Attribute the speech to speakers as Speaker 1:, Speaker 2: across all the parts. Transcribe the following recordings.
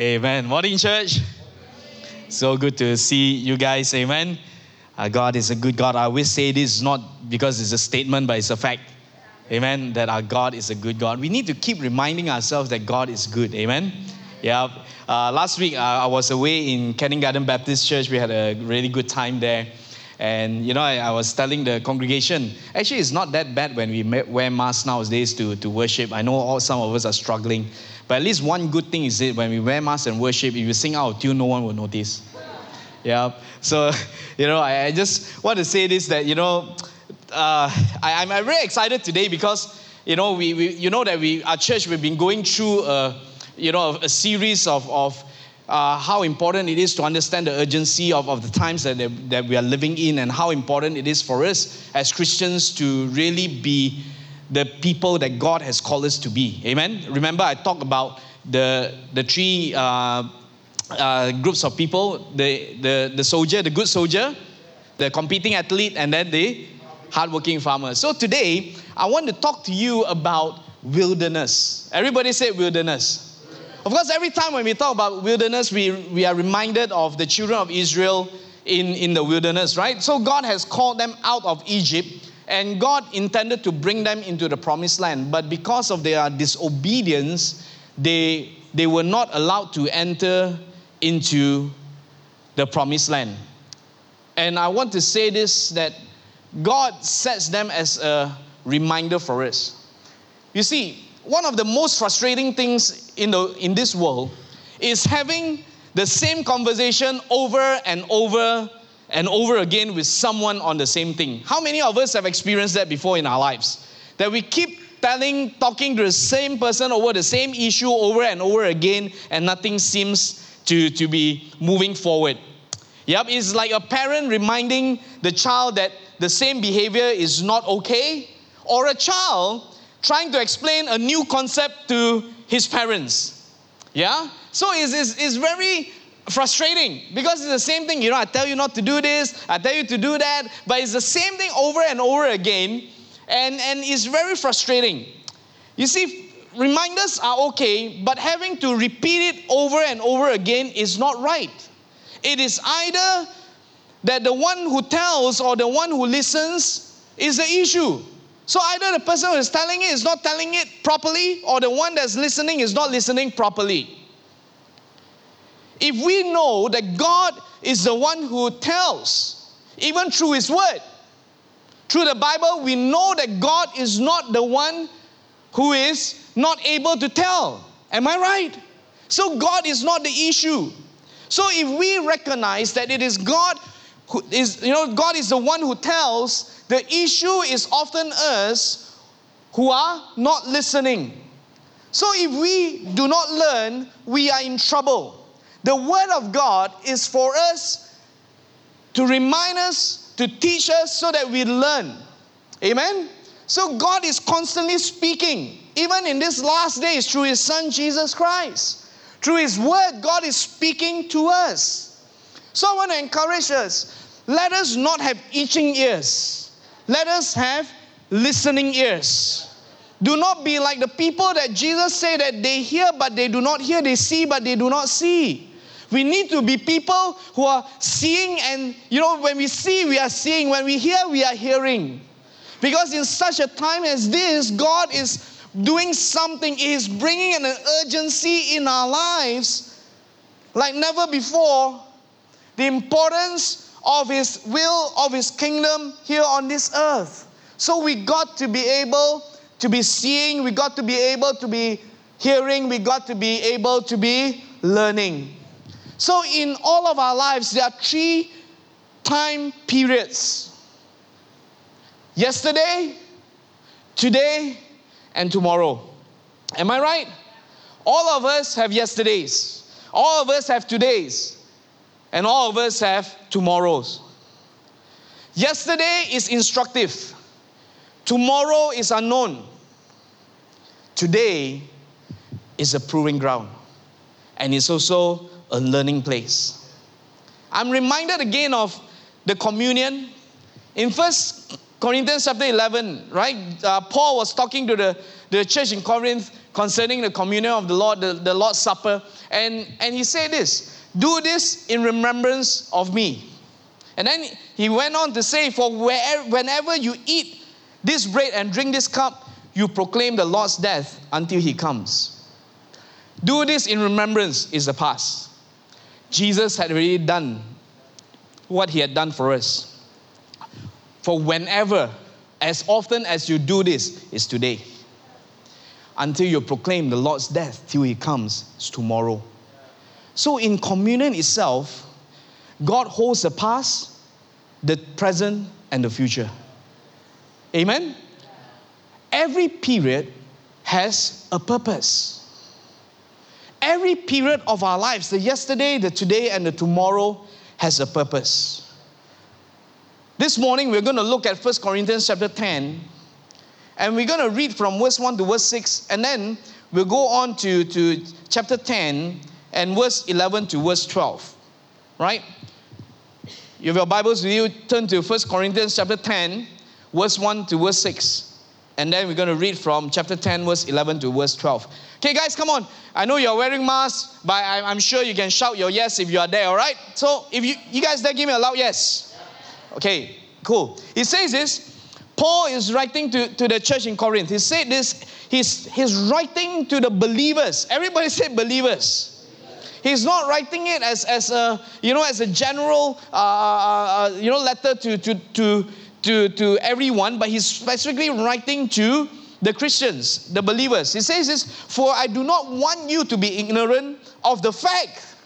Speaker 1: Amen. Morning, church. So good to see you guys. Amen. Uh, God is a good God. I always say this not because it's a statement, but it's a fact. Amen. That our God is a good God. We need to keep reminding ourselves that God is good. Amen. Yeah. Uh, last week, uh, I was away in Canning Garden Baptist Church. We had a really good time there. And, you know, I, I was telling the congregation, actually, it's not that bad when we wear masks nowadays to, to worship. I know all, some of us are struggling. But at least one good thing is that when we wear masks and worship, if you sing out of tune, no one will notice. Yeah. So, you know, I, I just want to say this that, you know, uh, I, am very excited today because, you know, we, we, you know that we, our church, we've been going through a, you know, a, a series of, of uh, how important it is to understand the urgency of, of the times that, that we are living in and how important it is for us as Christians to really be the people that God has called us to be. Amen. Remember, I talked about the, the three uh, uh, groups of people the, the, the soldier, the good soldier, the competing athlete, and then the hardworking farmer. So today, I want to talk to you about wilderness. Everybody say wilderness. Of course, every time when we talk about wilderness, we, we are reminded of the children of Israel in, in the wilderness, right? So God has called them out of Egypt and God intended to bring them into the promised land. But because of their disobedience, they, they were not allowed to enter into the promised land. And I want to say this that God sets them as a reminder for us. You see, one of the most frustrating things in, the, in this world is having the same conversation over and over and over again with someone on the same thing. How many of us have experienced that before in our lives? That we keep telling, talking to the same person over the same issue over and over again, and nothing seems to, to be moving forward. Yep, it's like a parent reminding the child that the same behavior is not okay, or a child trying to explain a new concept to his parents. Yeah? So it's, it's, it's very frustrating because it's the same thing. You know, I tell you not to do this, I tell you to do that, but it's the same thing over and over again, and, and it's very frustrating. You see, reminders are okay, but having to repeat it over and over again is not right. It is either that the one who tells or the one who listens is the issue. So either the person who is telling it is not telling it properly, or the one that's listening is not listening properly. If we know that God is the one who tells, even through His Word, through the Bible, we know that God is not the one who is not able to tell. Am I right? So God is not the issue. So if we recognize that it is God who is, you know, God is the one who tells, the issue is often us who are not listening. So if we do not learn, we are in trouble. The Word of God is for us to remind us, to teach us so that we learn. Amen? So God is constantly speaking, even in these last days, through His Son Jesus Christ. Through His Word, God is speaking to us. So I want to encourage us let us not have itching ears, let us have listening ears. Do not be like the people that Jesus said that they hear but they do not hear, they see but they do not see. We need to be people who are seeing, and you know, when we see, we are seeing. When we hear, we are hearing. Because in such a time as this, God is doing something, He is bringing an urgency in our lives like never before. The importance of His will, of His kingdom here on this earth. So we got to be able to be seeing, we got to be able to be hearing, we got to be able to be learning. So, in all of our lives, there are three time periods yesterday, today, and tomorrow. Am I right? All of us have yesterdays, all of us have todays, and all of us have tomorrows. Yesterday is instructive, tomorrow is unknown, today is a proving ground, and it's also a learning place. I'm reminded again of the communion. In First Corinthians chapter 11, right? Uh, Paul was talking to the, the church in Corinth concerning the communion of the Lord, the, the Lord's Supper. And, and he said this Do this in remembrance of me. And then he went on to say, For where, whenever you eat this bread and drink this cup, you proclaim the Lord's death until he comes. Do this in remembrance is the past. Jesus had already done what he had done for us. For whenever, as often as you do this, is today. Until you proclaim the Lord's death till he comes, is tomorrow. So in communion itself, God holds the past, the present, and the future. Amen? Every period has a purpose. Every period of our lives, the yesterday, the today, and the tomorrow, has a purpose. This morning, we're going to look at 1 Corinthians chapter 10, and we're going to read from verse 1 to verse 6, and then we'll go on to, to chapter 10 and verse 11 to verse 12. Right? You have your Bibles with you, turn to 1 Corinthians chapter 10, verse 1 to verse 6. And then we're going to read from chapter 10, verse 11 to verse 12. Okay, guys, come on. I know you're wearing masks, but I'm sure you can shout your yes if you are there, all right? So if you, you guys there, give me a loud yes. Okay, cool. He says this. Paul is writing to, to the church in Corinth. He said this, he's, he's writing to the believers. Everybody said believers. He's not writing it as, as a, you know, as a general, uh, uh, uh you know, letter to, to, to, to, to everyone, but he's specifically writing to the Christians, the believers. He says this, for I do not want you to be ignorant of the fact.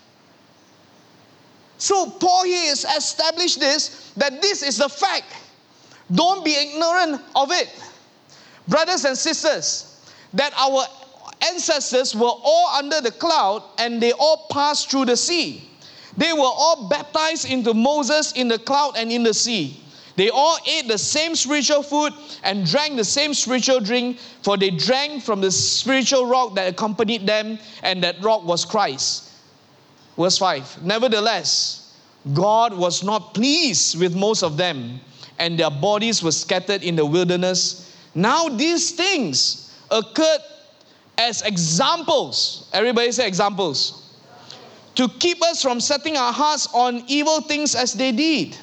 Speaker 1: So Paul here has established this, that this is the fact. Don't be ignorant of it. Brothers and sisters, that our ancestors were all under the cloud and they all passed through the sea. They were all baptized into Moses in the cloud and in the sea. They all ate the same spiritual food and drank the same spiritual drink, for they drank from the spiritual rock that accompanied them, and that rock was Christ. Verse 5 Nevertheless, God was not pleased with most of them, and their bodies were scattered in the wilderness. Now, these things occurred as examples. Everybody say examples. To keep us from setting our hearts on evil things as they did.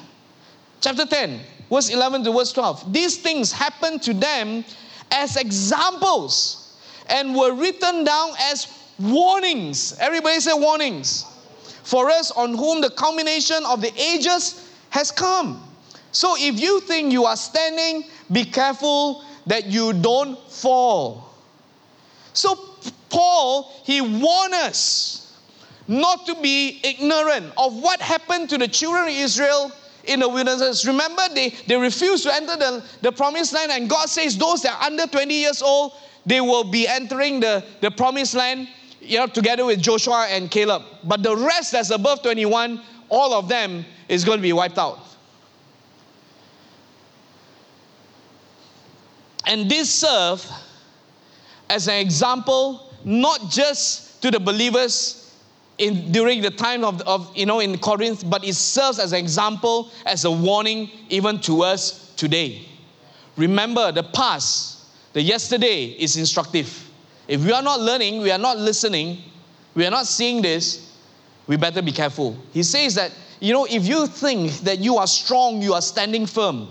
Speaker 1: Chapter 10, verse 11 to verse 12. These things happened to them as examples and were written down as warnings. Everybody say warnings. For us on whom the culmination of the ages has come. So if you think you are standing, be careful that you don't fall. So Paul, he warned us not to be ignorant of what happened to the children of Israel in the wilderness. Remember, they, they refused to enter the, the promised land, and God says those that are under 20 years old, they will be entering the, the promised land you know, together with Joshua and Caleb. But the rest that's above 21, all of them is going to be wiped out. And this serve as an example, not just to the believers in, during the time of, of, you know, in Corinth, but it serves as an example, as a warning even to us today. Remember, the past, the yesterday is instructive. If we are not learning, we are not listening, we are not seeing this, we better be careful. He says that, you know, if you think that you are strong, you are standing firm,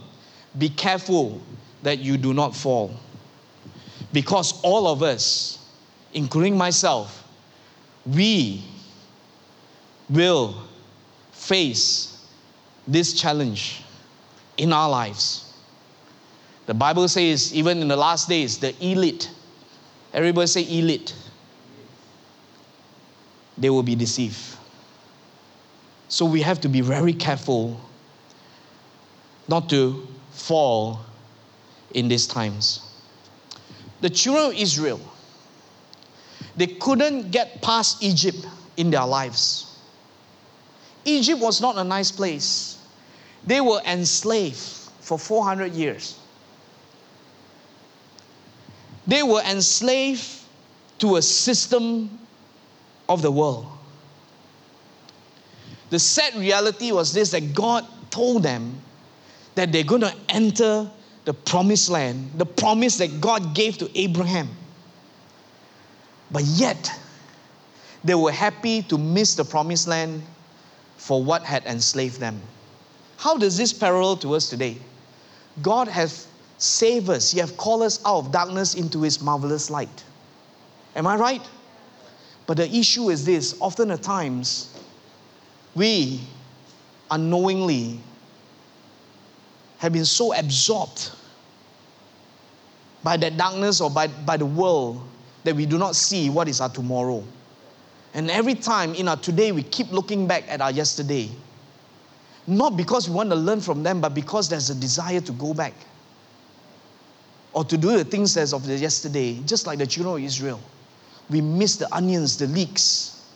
Speaker 1: be careful that you do not fall. Because all of us, including myself, we will face this challenge in our lives. The Bible says, even in the last days, the elite, everybody say elite, they will be deceived. So we have to be very careful not to fall in these times the children of Israel, they couldn't get past Egypt in their lives. Egypt was not a nice place. They were enslaved for 400 years. They were enslaved to a system of the world. The sad reality was this that God told them that they're going to enter the promised land, the promise that God gave to Abraham. But yet, they were happy to miss the promised land for what had enslaved them. How does this parallel to us today? God has saved us, He has called us out of darkness into His marvelous light. Am I right? But the issue is this often at times, we unknowingly have been so absorbed by that darkness or by, by the world that we do not see what is our tomorrow. And every time in our today, we keep looking back at our yesterday. Not because we want to learn from them, but because there's a desire to go back or to do the things as of the yesterday, just like the children of Israel. We miss the onions, the leeks,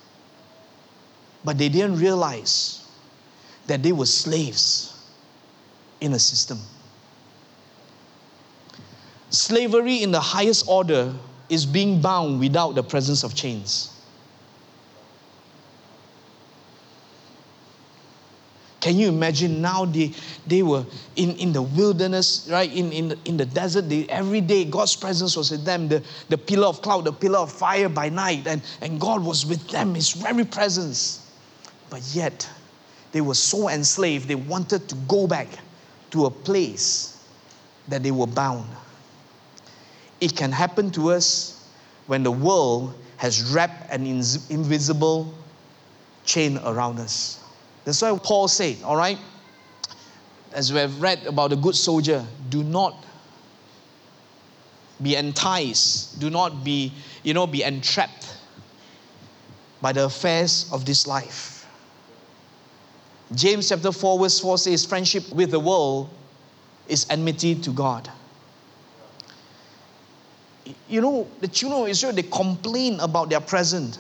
Speaker 1: but they didn't realize that they were slaves in a system. Slavery in the highest order is being bound without the presence of chains. Can you imagine now they, they were in, in the wilderness, right? In, in, the, in the desert, they, every day God's presence was with them. The, the pillar of cloud, the pillar of fire by night, and, and God was with them, His very presence. But yet, they were so enslaved, they wanted to go back to a place that they were bound. It can happen to us when the world has wrapped an invisible chain around us. That's why Paul said, all right, as we have read about the good soldier, do not be enticed, do not be, you know, be entrapped by the affairs of this life. James chapter 4, verse 4 says, Friendship with the world is enmity to God. You know, the children of Israel, they complain about their present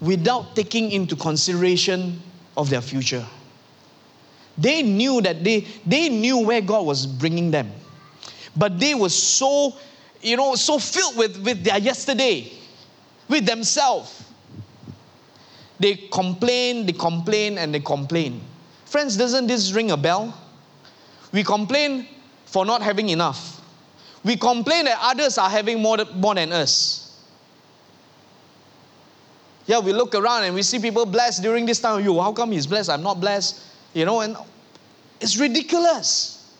Speaker 1: without taking into consideration of their future. They knew that they, they knew where God was bringing them. But they were so, you know, so filled with, with their yesterday, with themselves. They complain, they complain, and they complain. Friends, doesn't this ring a bell? We complain for not having enough. We complain that others are having more, more than us. Yeah, we look around and we see people blessed during this time. You, how come he's blessed? I'm not blessed. You know, and it's ridiculous.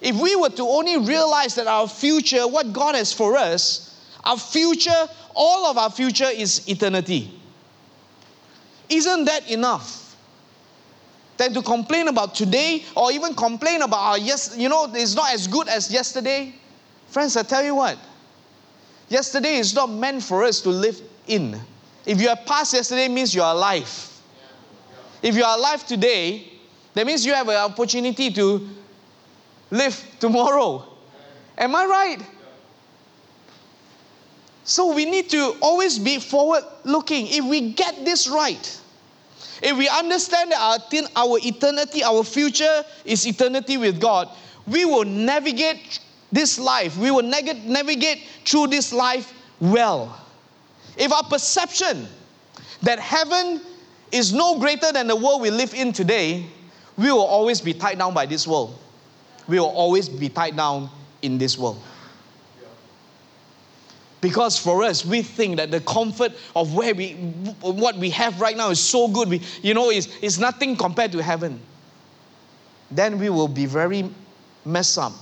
Speaker 1: If we were to only realize that our future, what God has for us, our future, all of our future is eternity. Isn't that enough? Then to complain about today or even complain about our yes, you know, it's not as good as yesterday. Friends, I tell you what, yesterday is not meant for us to live in. If you have passed yesterday, means you are alive. If you are alive today, that means you have an opportunity to live tomorrow. Am I right? So we need to always be forward looking. If we get this right, if we understand that our, our eternity, our future is eternity with God, we will navigate this life, we will navigate through this life well. If our perception that heaven is no greater than the world we live in today, we will always be tied down by this world. We will always be tied down in this world. Because for us, we think that the comfort of where we, what we have right now is so good. We, you know, is is nothing compared to heaven. Then we will be very messed up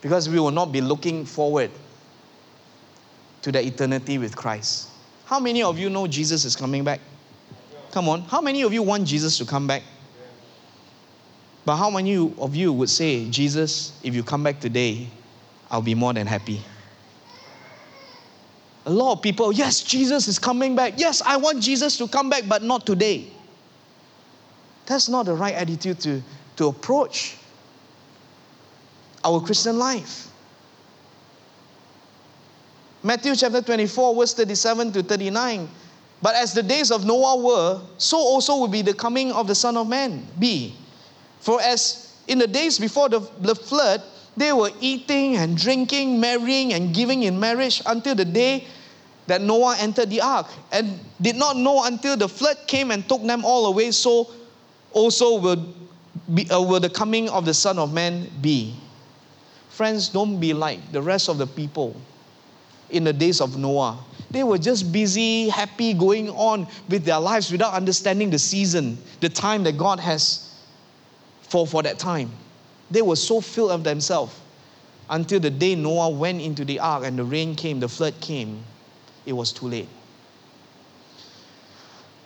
Speaker 1: because we will not be looking forward to the eternity with Christ. How many of you know Jesus is coming back? Come on. How many of you want Jesus to come back? But how many of you would say, Jesus, if you come back today, I'll be more than happy? A lot of people, yes, Jesus is coming back. Yes, I want Jesus to come back, but not today. That's not the right attitude to, to approach our Christian life. Matthew chapter 24, verse 37 to 39. But as the days of Noah were, so also will be the coming of the Son of Man be. For as in the days before the, the flood, they were eating and drinking, marrying and giving in marriage until the day that Noah entered the ark, and did not know until the flood came and took them all away, so also will, be, uh, will the coming of the Son of Man be. Friends, don't be like the rest of the people in the days of Noah. They were just busy, happy, going on with their lives without understanding the season, the time that God has for, for that time. They were so filled of themselves until the day Noah went into the ark and the rain came, the flood came. It was too late.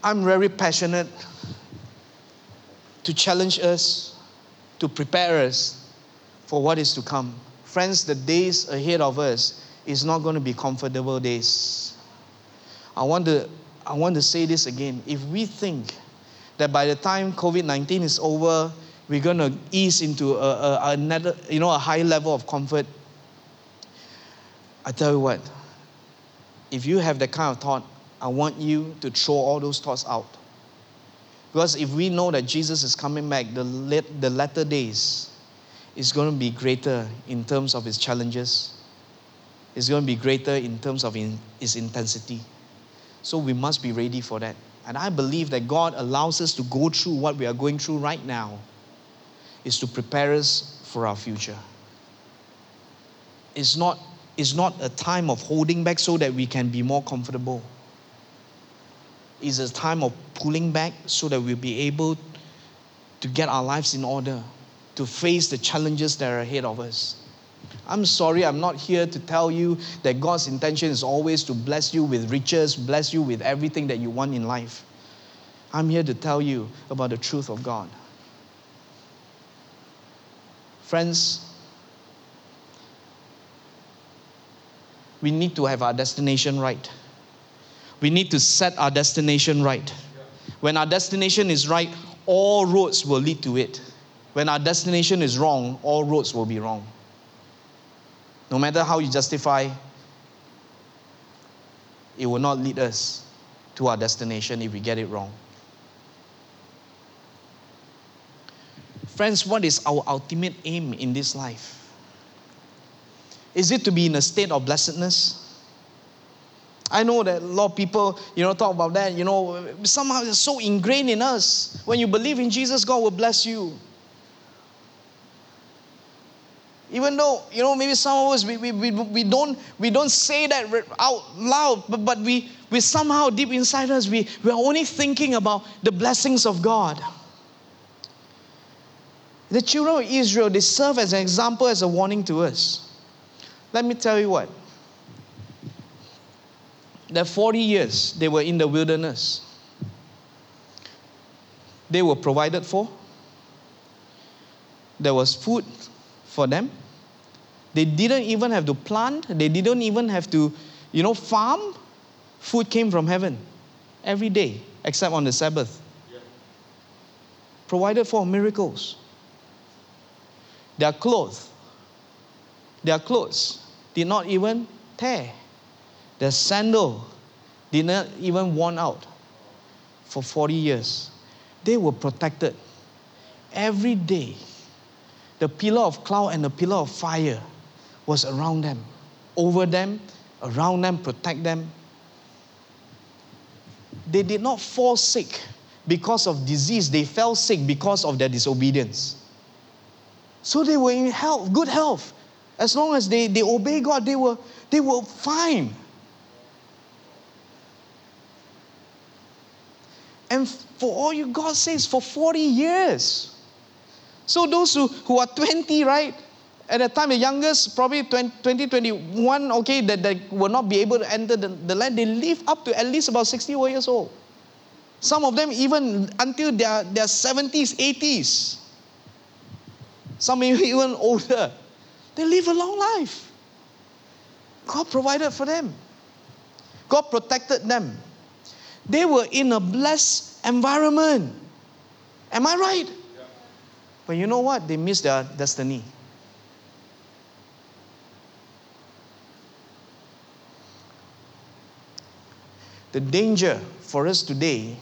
Speaker 1: I'm very passionate to challenge us, to prepare us for what is to come. Friends, the days ahead of us is not going to be comfortable days. I want to, I want to say this again. If we think that by the time COVID 19 is over, we're going to ease into a, a, another, you know, a high level of comfort, I tell you what, if you have that kind of thought, I want you to throw all those thoughts out. Because if we know that Jesus is coming back, the, late, the latter days is going to be greater in terms of his challenges. It's going to be greater in terms of in, its intensity. So we must be ready for that. And I believe that God allows us to go through what we are going through right now is to prepare us for our future. It's not, it's not a time of holding back so that we can be more comfortable It's a time of pulling back so that we'll be able to get our lives in order, to face the challenges that are ahead of us. I'm sorry, I'm not here to tell you that God's intention is always to bless you with riches, bless you with everything that you want in life. I'm here to tell you about the truth of God. Friends, we need to have our destination right we need to set our destination right. When our destination is right, all roads will lead to it. When our destination is wrong, all roads will be wrong. No matter how you justify, it will not lead us to our destination if we get it wrong. Friends, what is our ultimate aim in this life? Is it to be in a state of blessedness? I know that a lot of people, you know, talk about that. You know, somehow it's so ingrained in us. When you believe in Jesus, God will bless you. Even though, you know, maybe some of us, we, we, we, we, don't, we don't say that out loud, but, but we, we somehow deep inside us, we, we are only thinking about the blessings of God. The children of Israel, they serve as an example, as a warning to us. Let me tell you what that 40 years they were in the wilderness, they were provided for. There was food for them. They didn't even have to plant, they didn't even have to, you know, farm. Food came from heaven every day, except on the Sabbath. Yeah. Provided for miracles. Their clothes, their clothes did not even tear. Their sandal did not even worn out for 40 years. They were protected. Every day, the pillar of cloud and the pillar of fire was around them, over them, around them, protect them. They did not fall sick because of disease, they fell sick because of their disobedience. So they were in health, good health. As long as they, they obey God, they were, they were fine. And for all you, God says, for 40 years. So those who, who are 20, right? At that time, the youngest, probably 20, 21, okay, that, that will not be able to enter the, the land, they live up to at least about 60 years old. Some of them even until their, their 70s, 80s. Some even older. They live a long life. God provided for them. God protected them. They were in a blessed environment. Am I right? Yeah. But you know what? They missed their destiny. The danger for us today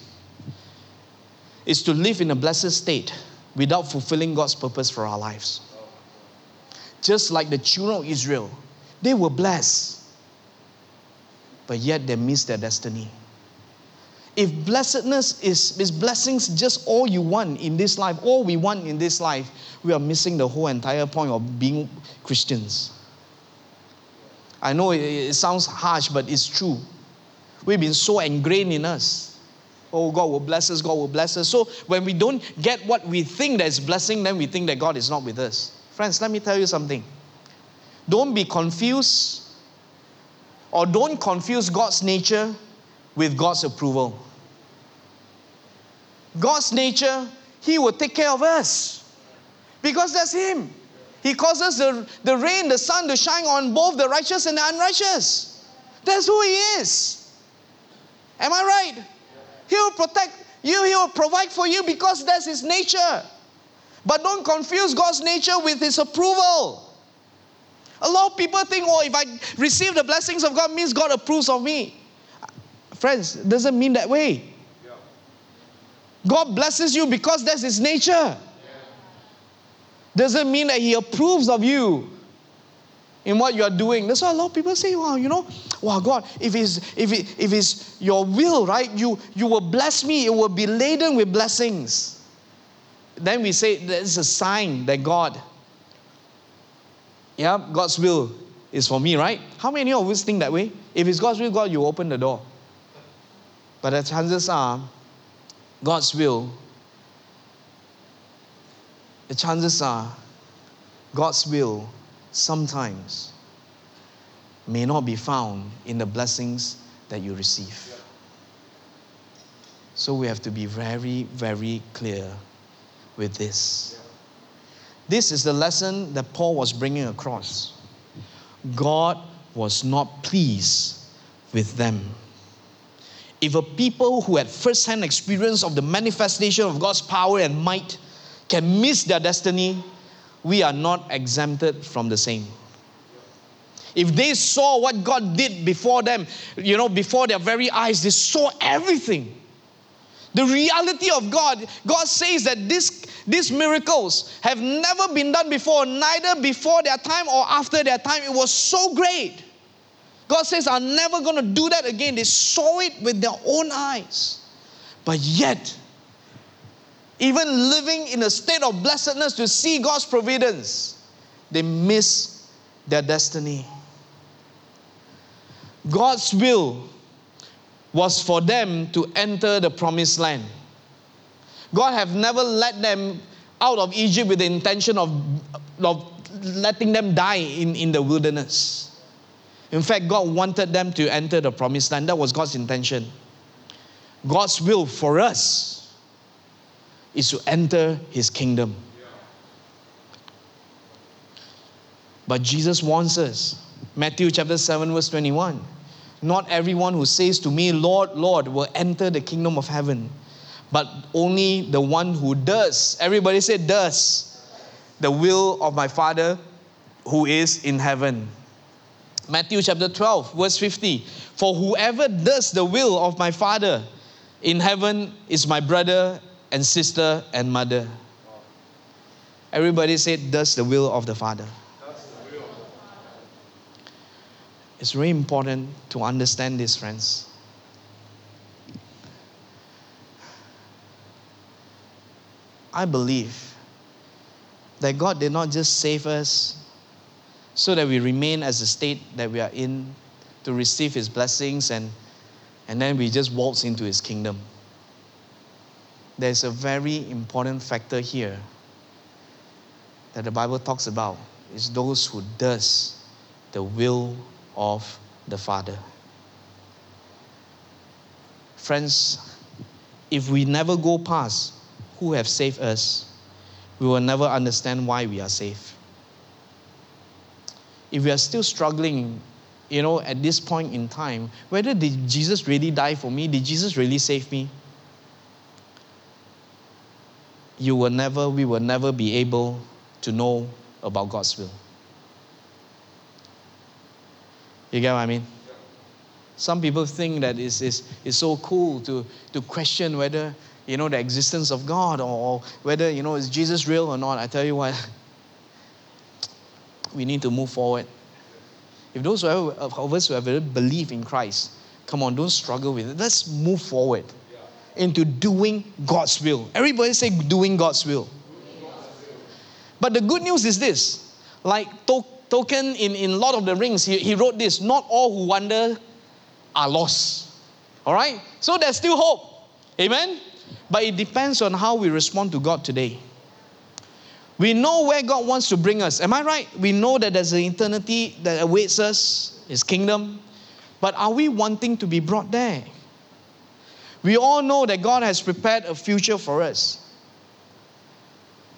Speaker 1: is to live in a blessed state without fulfilling God's purpose for our lives. Just like the children of Israel, they were blessed, but yet they missed their destiny. If blessedness is, is blessings just all you want in this life, all we want in this life, we are missing the whole entire point of being Christians. I know it, it sounds harsh, but it's true. We've been so ingrained in us. Oh, God will bless us, God will bless us. So when we don't get what we think that is blessing, then we think that God is not with us. Friends, let me tell you something. Don't be confused or don't confuse God's nature with God's approval. God's nature, He will take care of us because that's Him. He causes the, the rain, the sun to shine on both the righteous and the unrighteous. That's who He is. Am I right? He will protect you, He will provide for you because that's His nature. But don't confuse God's nature with His approval. A lot of people think, oh, if I receive the blessings of God, means God approves of me. Friends, doesn't mean that way. God blesses you because that's His nature. Doesn't mean that He approves of you in what you are doing. That's why a lot of people say, wow, you know, wow, God, if it's, if it, if it's your will, right, you, you will bless me, it will be laden with blessings. Then we say that's a sign that God, yeah, God's will is for me, right? How many of us think that way? If it's God's will, God, you open the door. But the chances are, God's will, the chances are, God's will sometimes may not be found in the blessings that you receive. So we have to be very, very clear with this. This is the lesson that Paul was bringing across. God was not pleased with them. If a people who had first hand experience of the manifestation of God's power and might can miss their destiny, we are not exempted from the same. If they saw what God did before them, you know, before their very eyes, they saw everything. The reality of God, God says that this, these miracles have never been done before, neither before their time or after their time. It was so great. God says, I'm never going to do that again. They saw it with their own eyes. But yet, even living in a state of blessedness to see God's providence, they miss their destiny. God's will was for them to enter the promised land. God have never let them out of Egypt with the intention of, of letting them die in, in the wilderness. In fact, God wanted them to enter the promised land. That was God's intention. God's will for us is to enter his kingdom. But Jesus warns us. Matthew chapter 7, verse 21. Not everyone who says to me, Lord, Lord, will enter the kingdom of heaven, but only the one who does. Everybody say, does. The will of my Father who is in heaven. Matthew chapter 12, verse 50. For whoever does the will of my Father in heaven is my brother and sister and mother. Everybody said, does the will of the Father. It's very important to understand this, friends. I believe that God did not just save us so that we remain as the state that we are in to receive His blessings and, and then we just waltz into His kingdom. There's a very important factor here that the Bible talks about is those who does the will of the Father. Friends, if we never go past who have saved us, we will never understand why we are saved. If we are still struggling, you know, at this point in time, whether did Jesus really die for me? Did Jesus really save me? You will never, we will never be able to know about God's will. You get what I mean? Some people think that it's, it's, it's so cool to, to question whether, you know, the existence of God or, whether, you know, is Jesus real or not. I tell you what, we need to move forward. If those of us who have believed in Christ, come on, don't struggle with it. Let's move forward into doing God's will. Everybody say doing God's will. But the good news is this like Tolkien in, in Lord of the Rings, he, he wrote this Not all who wander are lost. All right? So there's still hope. Amen? But it depends on how we respond to God today. We know where God wants to bring us. Am I right? We know that there's an eternity that awaits us, His kingdom. But are we wanting to be brought there? We all know that God has prepared a future for us.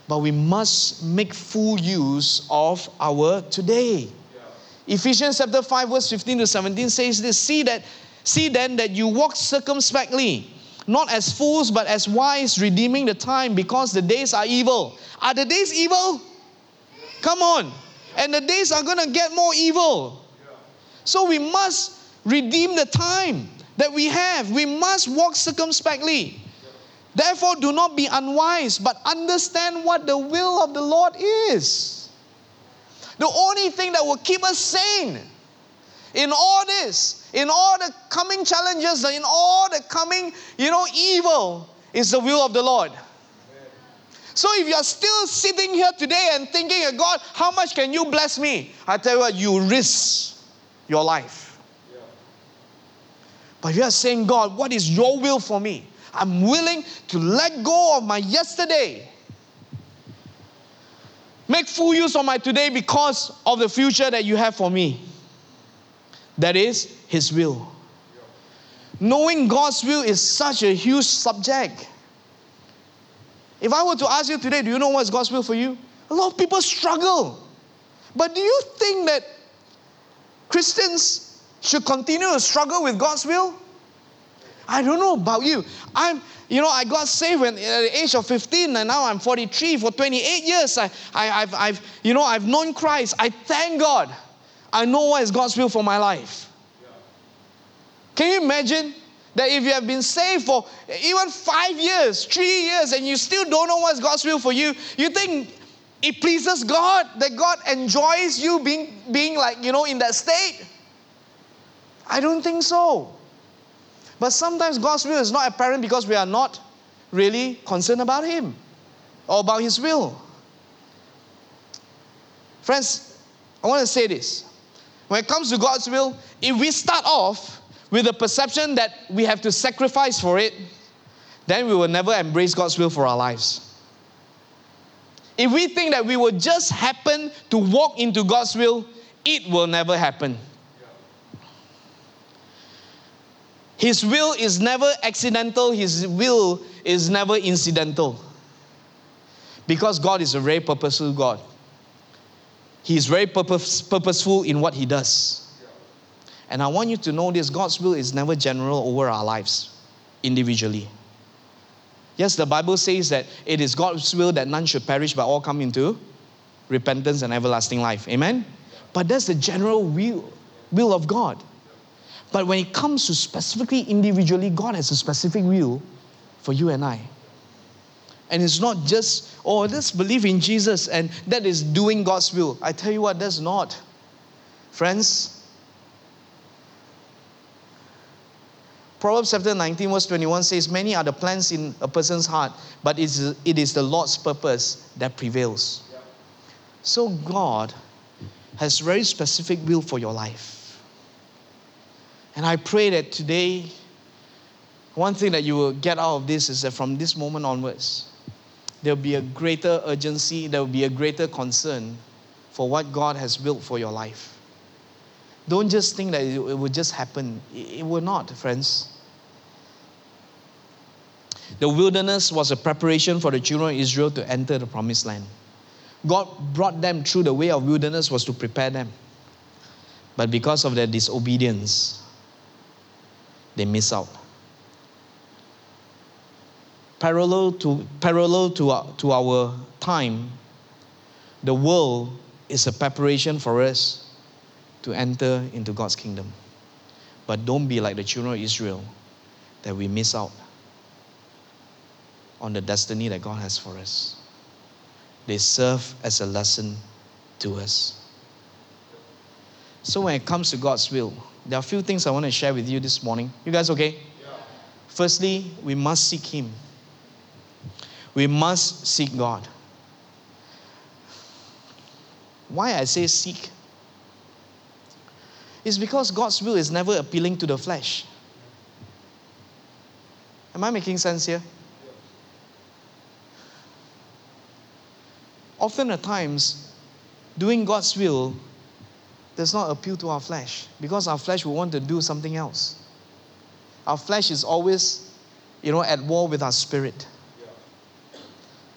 Speaker 1: But we must make full use of our today. Yeah. Ephesians chapter 5, verse 15 to 17 says this See that see then that you walk circumspectly not as fools, but as wise, redeeming the time because the days are evil. Are the days evil? Come on. And the days are to get more evil. So we must redeem the time that we have. We must walk circumspectly. Therefore, do not be unwise, but understand what the will of the Lord is. The only thing that will keep us sane in all this, in all the coming challenges, in all the coming, you know, evil, is the will of the Lord. So if you're still sitting here today and thinking, God, how much can you bless me? I tell you what, you risk your life. But you're saying, God, what is your will for me? I'm willing to let go of my yesterday. Make full use of my today because of the future that you have for me. That is His will. Knowing God's will is such a huge subject. If I were to ask you today, do you know what's God's will for you? A lot of people struggle. But do you think that Christians should continue to struggle with God's will? I don't know about you. I'm, you know, I got saved when, at the age of 15, and now I'm 43. For 28 years, I, I, have I've, you know, I've known Christ. I thank God. I know what is God's will for my life. Can you imagine that if you have been saved for even five years, three years, and you still don't know what's God's will for you, you think it pleases God, that God enjoys you being, being like, you know, in that state? I don't think so. But sometimes God's will is not apparent because we are not really concerned about Him or about His will. Friends, I want to say this when it comes to God's will, if we start off with the perception that we have to sacrifice for it, then we will never embrace God's will for our lives. If we think that we will just happen to walk into God's will, it will never happen. His will is never accidental, His will is never incidental. Because God is a very purposeful God. He is very purpose, purposeful in what he does. And I want you to know this God's will is never general over our lives individually. Yes, the Bible says that it is God's will that none should perish but all come into repentance and everlasting life. Amen? But that's the general will, will of God. But when it comes to specifically individually, God has a specific will for you and I. And it's not just, oh, let's believe in Jesus and that is doing God's will. I tell you what, that's not. Friends, Proverbs chapter 19, verse 21 says, Many are the plans in a person's heart, but it is the Lord's purpose that prevails. So God has very specific will for your life. And I pray that today, one thing that you will get out of this is that from this moment onwards, there'll be a greater urgency, there'll be a greater concern for what God has built for your life. Don't just think that it, will just happen. It, it will not, friends. The wilderness was a preparation for the children of Israel to enter the promised land. God brought them through the way of wilderness was to prepare them. But because of their disobedience, they miss out parallel to, parallel to, our, to our time, the world is a preparation for us to enter into God's kingdom. But don't be like the children of Israel that we miss out on the destiny that God has for us. They serve as a lesson to us. So, when it comes to God's will, there are a few things I want to share with you this morning. You guys okay? Yeah. Firstly, we must seek Him. We must seek God. Why I say seek? Is because God's will is never appealing to the flesh. Am I making sense here? Often at times, doing God's will does not appeal to our flesh because our flesh will want to do something else. Our flesh is always, you know, at war with our spirit.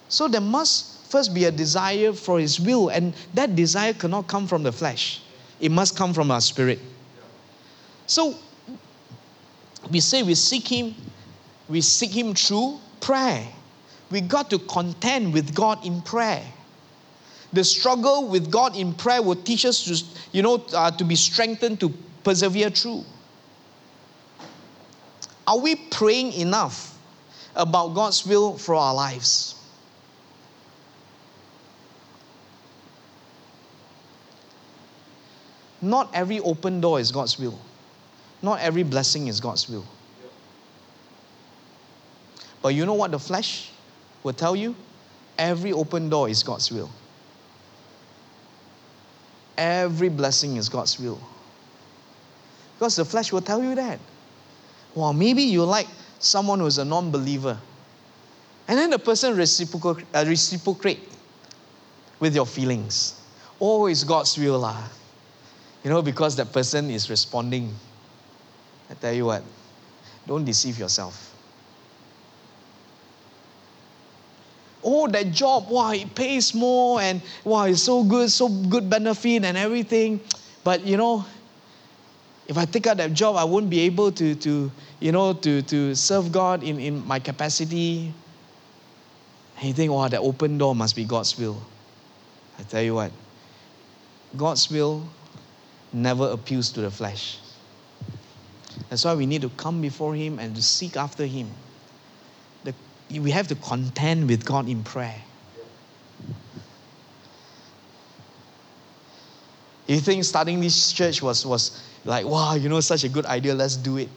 Speaker 1: So there must first be a desire for His will, and that desire cannot come from the flesh, it must come from our spirit. So we say we seek Him, we seek Him through prayer. We got to contend with God in prayer. The struggle with God in prayer will teach us to, you know, uh, to be strengthened to persevere through. Are we praying enough about God's will for our lives? Not every open door is God's will. Not every blessing is God's will. But you know what the flesh will tell you? Every open door is God's will. Every blessing is God's will. Because the flesh will tell you that. Well, maybe you like someone who's a non believer. And then the person reciprocate, uh, reciprocate with your feelings. Oh, it's God's will. Lah. You know, because that person is responding. I tell you what, don't deceive yourself. Oh, that job, wow, it pays more and wow, it's so good, so good benefit and everything. But you know, if I take out that job, I won't be able to, to you know, to, to serve God in, in my capacity. And you think, wow, that open door must be God's will. I tell you what, God's will never appeals to the flesh. That's why we need to come before Him and to seek after Him. We have to contend with God in prayer. You think starting this church was, was like, wow, you know, such a good idea, let's do it.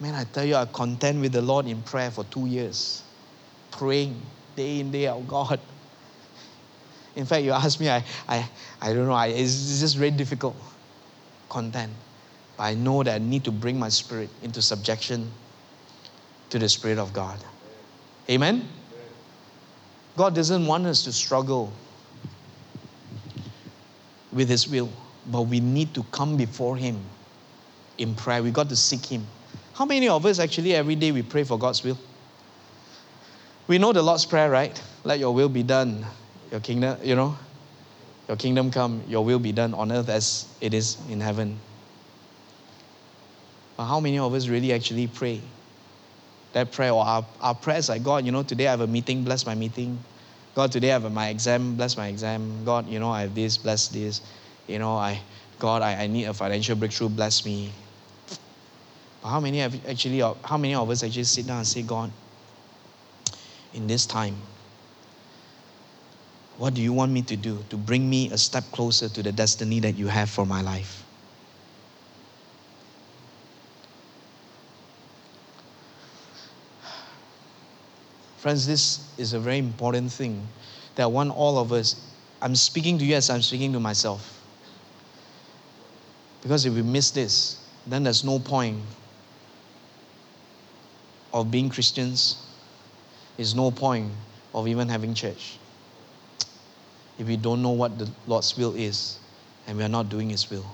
Speaker 1: Man, I tell you, I contend with the Lord in prayer for two years, praying day in, day out, God. In fact, you ask me, I, I, I don't know, I, it's just very difficult content. But I know that I need to bring my spirit into subjection to the Spirit of God. Amen? God doesn't want us to struggle with His will, but we need to come before Him in prayer. We got to seek Him. How many of us actually every day we pray for God's will? We know the Lord's Prayer, right? Let your will be done. Your kingdom, you know, your kingdom come, your will be done on earth as it is in heaven. But how many of us really actually pray? That prayer or our, our prayers like, God, you know, today I have a meeting, bless my meeting. God, today I have my exam, bless my exam. God, you know, I have this, bless this. You know, I, God, I, I need a financial breakthrough, bless me. But how many have actually, uh, how many of us actually sit down and say, God, in this time, what do you want me to do to bring me a step closer to the destiny that you have for my life? Friends, this is a very important thing that I want all of us, I'm speaking to you as I'm speaking to myself. Because if we miss this, then there's no point of being Christians, there's no point of even having church. If we don't know what the Lord's will is and we are not doing His will.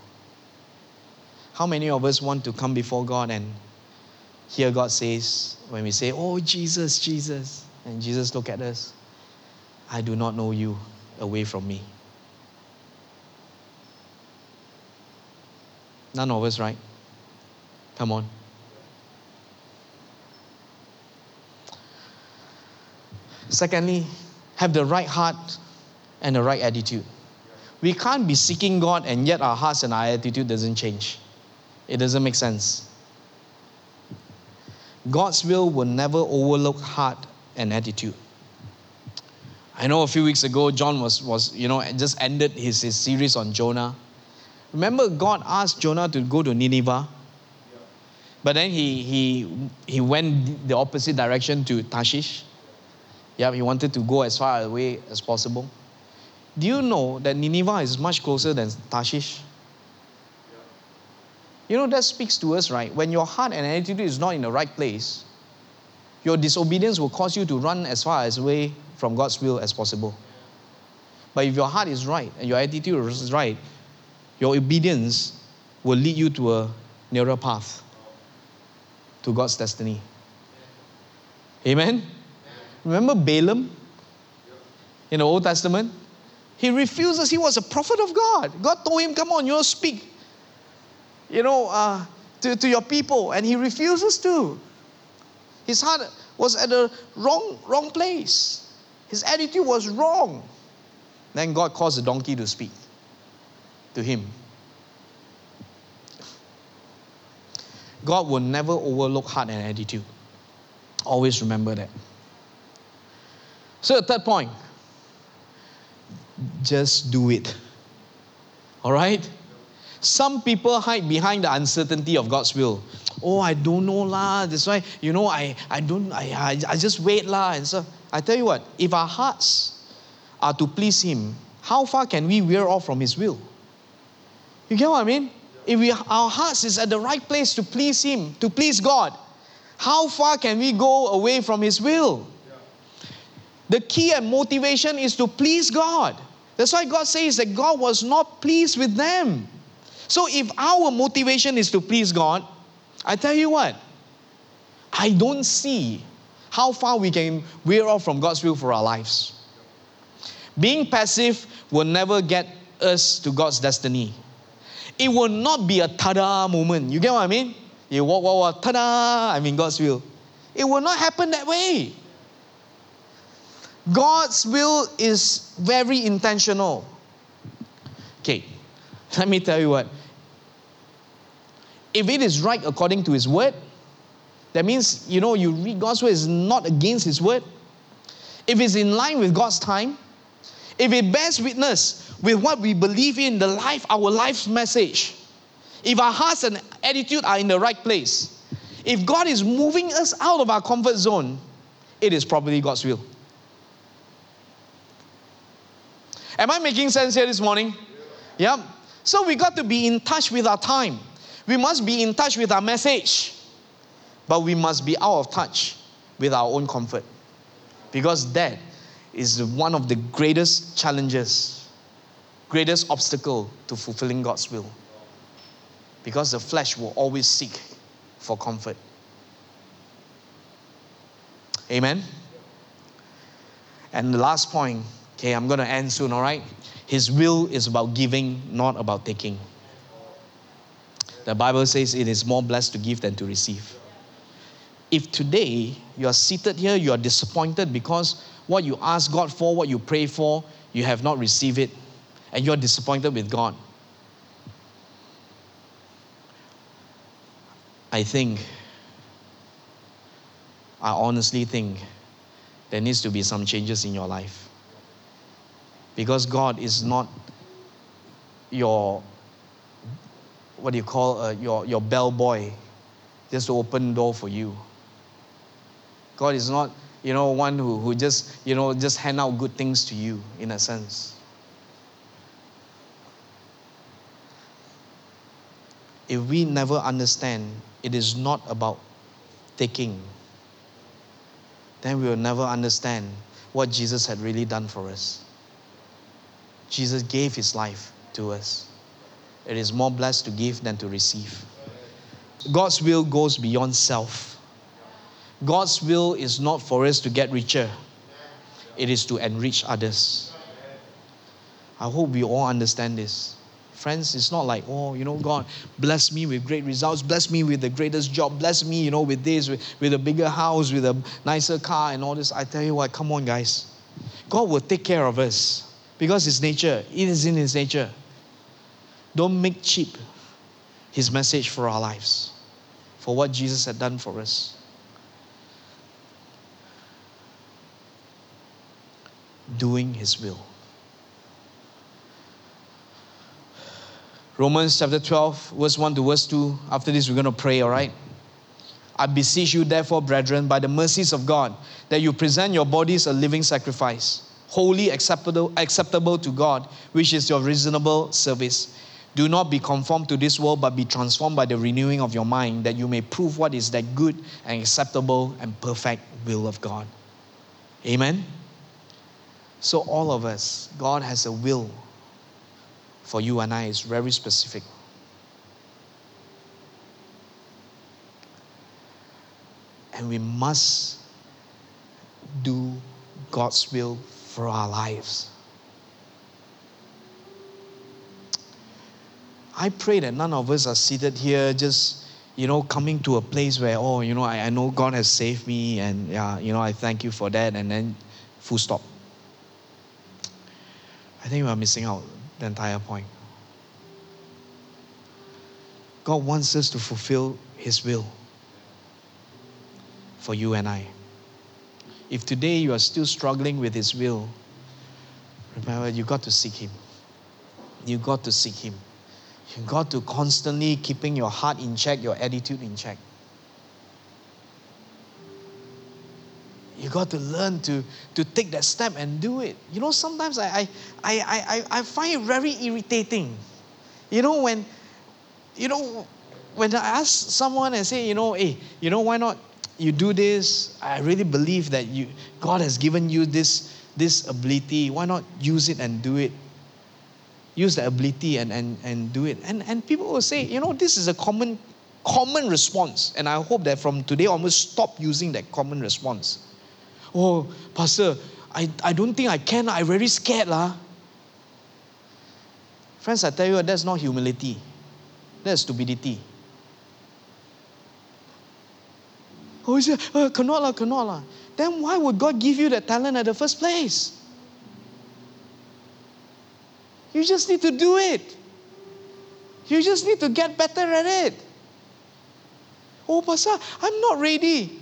Speaker 1: How many of us want to come before God and hear God says, when we say, Oh, Jesus, Jesus, and Jesus look at us, I do not know you away from me. None of us, right? Come on. Secondly, have the right heart and the right attitude. We can't be seeking God and yet our hearts and our attitude doesn't change. It doesn't make sense. God's will will never overlook heart and attitude. I know a few weeks ago, John was, was you know, just ended his, his series on Jonah. Remember, God asked Jonah to go to Nineveh, but then he, he, he went the opposite direction to Tarshish. Yeah, he wanted to go as far away as possible. Do you know that Nineveh is much closer than Tarshish? You know, that speaks to us, right? When your heart and attitude is not in the right place, your disobedience will cause you to run as far away from God's will as possible. But if your heart is right and your attitude is right, your obedience will lead you to a nearer path to God's destiny. Amen? Remember Balaam in the Old Testament? He refuses. He was a prophet of God. God told him, Come on, you speak, you know, uh, to, to your people. And he refuses to. His heart was at the wrong, wrong place. His attitude was wrong. Then God caused the donkey to speak to him. God will never overlook heart and attitude. Always remember that. So, the third point just do it. All right? Some people hide behind the uncertainty of God's will. Oh, I don't know lah. That's why, you know, I, I don't, I, I, just wait lah. And so, I tell you what, if our hearts are to please Him, how far can we wear off from His will? You get what I mean? If we, our hearts is at the right place to please Him, to please God, how far can we go away from His will? The key and motivation is to please God. That's why God says that God was not pleased with them. So if our motivation is to please God, I tell you what, I don't see how far we can veer off from God's will for our lives. Being passive will never get us to God's destiny. It will not be a ta-da moment. You get what I mean? You walk, walk, walk, ta-da, I'm in God's will. It will not happen that way. God's will is very intentional. Okay, let me tell you what. If it is right according to His word, that means, you know, you read God's word is not against His word. If it's in line with God's time, if it bears witness with what we believe in, the life, our life's message, if our hearts and attitude are in the right place, if God is moving us out of our comfort zone, it is probably God's will. Am I making sense here this morning? Yeah. yeah. So we got to be in touch with our time. We must be in touch with our message. But we must be out of touch with our own comfort. Because that is one of the greatest challenges, greatest obstacle to fulfilling God's will. Because the flesh will always seek for comfort. Amen? And the last point Okay, I'm going to end soon, all right? His will is about giving, not about taking. The Bible says it is more blessed to give than to receive. If today you are seated here, you are disappointed because what you ask God for, what you pray for, you have not received it, and you're disappointed with God. I think, I honestly think there needs to be some changes in your life. Because God is not your, what do you call, uh, your, your bellboy just to open door for you. God is not, you know, one who, who just, you know, just hand out good things to you in a sense. If we never understand it is not about taking, then we will never understand what Jesus had really done for us. Jesus gave his life to us. It is more blessed to give than to receive. God's will goes beyond self. God's will is not for us to get richer, it is to enrich others. I hope we all understand this. Friends, it's not like, oh, you know, God, bless me with great results, bless me with the greatest job, bless me, you know, with this, with, with a bigger house, with a nicer car, and all this. I tell you what, come on, guys. God will take care of us because His nature, it is in His nature. Don't make cheap His message for our lives, for what Jesus had done for us. Doing His will. Romans chapter 12, verse 1 to verse 2. After this, we're going to pray, all right? I beseech you, therefore, brethren, by the mercies of God, that you present your bodies a living sacrifice holy, acceptable, acceptable to God, which is your reasonable service. Do not be conformed to this world, but be transformed by the renewing of your mind, that you may prove what is that good and acceptable and perfect will of God. Amen? So, all of us, God has a will for you and I, it's very specific. And we must do God's will for our lives. I pray that none of us are seated here just, you know, coming to a place where, oh, you know, I, I know God has saved me and, yeah, you know, I thank you for that, and then full stop. I think we are missing out the entire point. God wants us to fulfill His will for you and I. If today you are still struggling with His will, remember you got to seek Him. You got to seek Him. You got to constantly keeping your heart in check, your attitude in check. You got to learn to, to take that step and do it. You know, sometimes I, I, I, I, I find it very irritating. You know, when, you know, when I ask someone and say, you know, hey, you know, why not you do this? I really believe that you, God has given you this, this ability. Why not use it and do it? Use the ability and, and, and do it. And, and people will say, you know, this is a common, common response. And I hope that from today onwards, stop using that common response. Oh, Pastor, I, I don't think I can. I'm very scared. Lah. Friends, I tell you, that's not humility. That's stupidity. Oh, he said, uh, cannot lah, cannot lah. Then why would God give you that talent at the first place? You just need to do it. You just need to get better at it. Oh, Pastor, I'm not ready.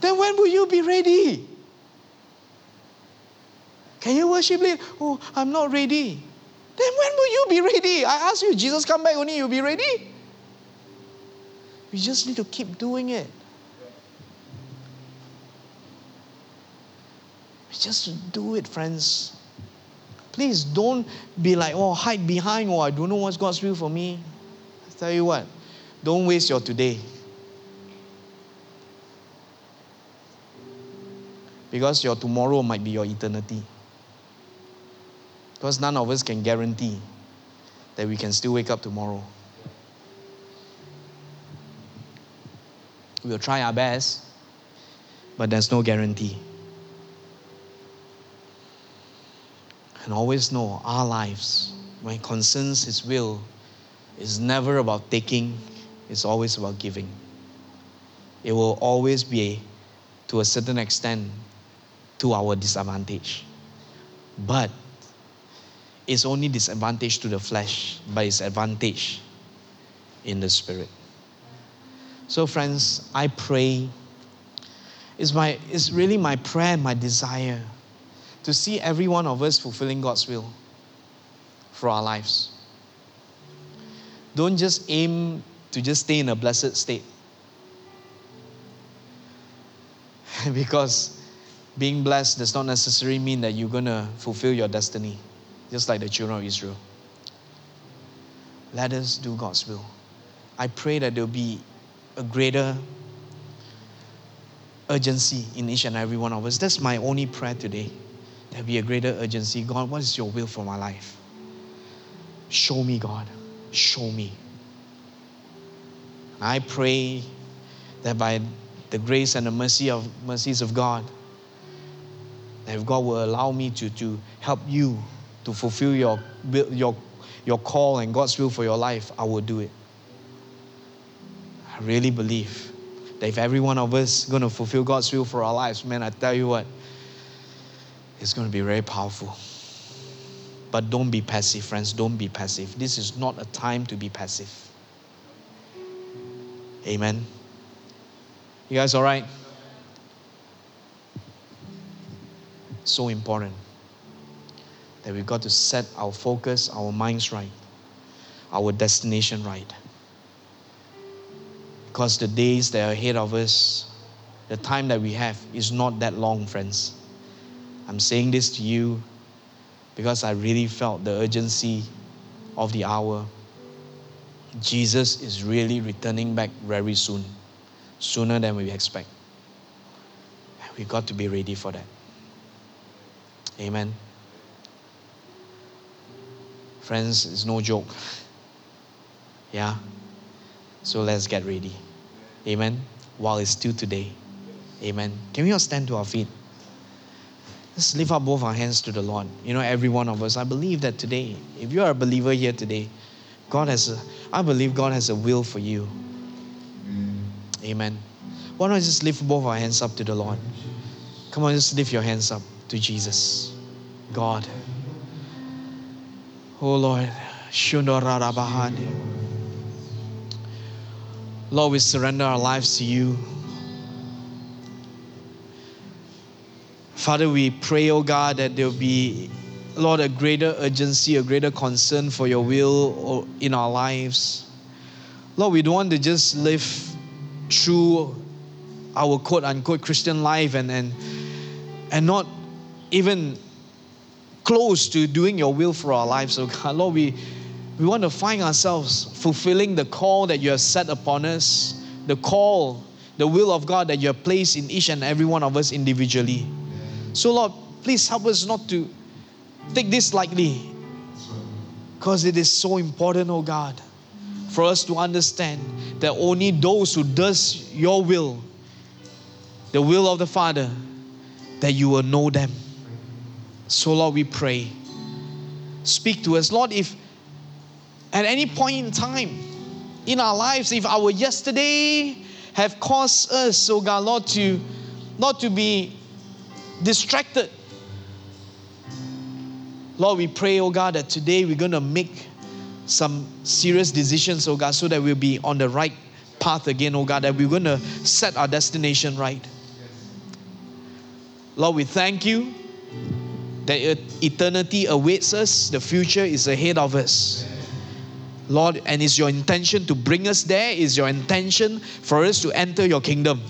Speaker 1: Then when will you be ready? Can you worship me? Oh, I'm not ready. Then when will you be ready? I ask you, Jesus come back only, you'll be ready? We just need to keep doing it. We just do it, friends. Please don't be like, oh, hide behind, oh, I don't know what's God's will for me. I tell you what, don't waste your today. Because your tomorrow might be your eternity. Because none of us can guarantee that we can still wake up tomorrow. We'll try our best, but there's no guarantee. And always know our lives, when it concerns His will, is never about taking, it's always about giving. It will always be, to a certain extent, to our disadvantage. But it's only disadvantage to the flesh, but it's advantage in the spirit. So, friends, I pray. It's, my, it's really my prayer, my desire to see every one of us fulfilling God's will for our lives. Don't just aim to just stay in a blessed state. because being blessed does not necessarily mean that you're going to fulfill your destiny, just like the children of Israel. Let us do God's will. I pray that there'll be a greater urgency in each and every one of us. That's my only prayer today there be a greater urgency. God, what is your will for my life? Show me, God. Show me. I pray that by the grace and the mercy of mercies of God, that if God will allow me to, to help you to fulfill your, your, your call and God's will for your life, I will do it. I really believe that if every one of us is going to fulfill God's will for our lives, man, I tell you what, it's going to be very powerful. But don't be passive, friends. Don't be passive. This is not a time to be passive. Amen. You guys all right? So important that we've got to set our focus, our minds right, our destination right. Because the days that are ahead of us, the time that we have is not that long, friends. I'm saying this to you because I really felt the urgency of the hour Jesus is really returning back very soon, sooner than we expect. we've got to be ready for that. Amen. Friends, it's no joke. Yeah. So let's get ready. Amen. While it's still today. Amen. Can we all stand to our feet? Let's lift up both our hands to the Lord. You know, every one of us. I believe that today, if you are a believer here today, God has a, I believe God has a will for you. Amen. Why don't I just lift both our hands up to the Lord? Come on, just lift your hands up to Jesus. God. Oh Lord. Lord, we surrender our lives to you. Father, we pray, oh God, that there will be, Lord, a greater urgency, a greater concern for your will in our lives. Lord, we don't want to just live through our quote unquote Christian life and, and, and not even close to doing your will for our lives. So, God, Lord, we, we want to find ourselves fulfilling the call that you have set upon us, the call, the will of God that you have placed in each and every one of us individually. So, Lord, please help us not to take this lightly because it is so important, oh God, for us to understand that only those who does your will, the will of the Father, that you will know them. So, Lord, we pray. Speak to us. Lord, if at any point in time in our lives, if our yesterday have caused us, oh God, Lord, to not to be distracted. Lord, we pray, oh God, that today we're going to make some serious decisions, oh God, so that we'll be on the right path again, oh God, that we're going to set our destination right. Lord, we thank you that eternity awaits us, the future is ahead of us. Lord, and it's your intention to bring us there, is your intention for us to enter your kingdom.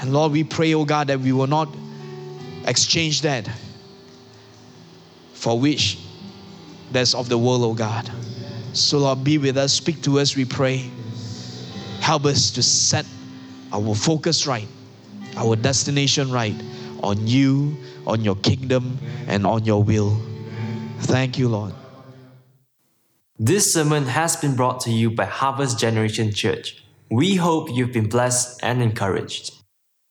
Speaker 1: And Lord, we pray, oh God, that we will not exchange that for which that's of the world, oh God. So, Lord, be with us, speak to us, we pray. Help us to set our focus right, our destination right on you, on your kingdom, and on your will. Thank you, Lord.
Speaker 2: This sermon has been brought to you by Harvest Generation Church. We hope you've been blessed and encouraged.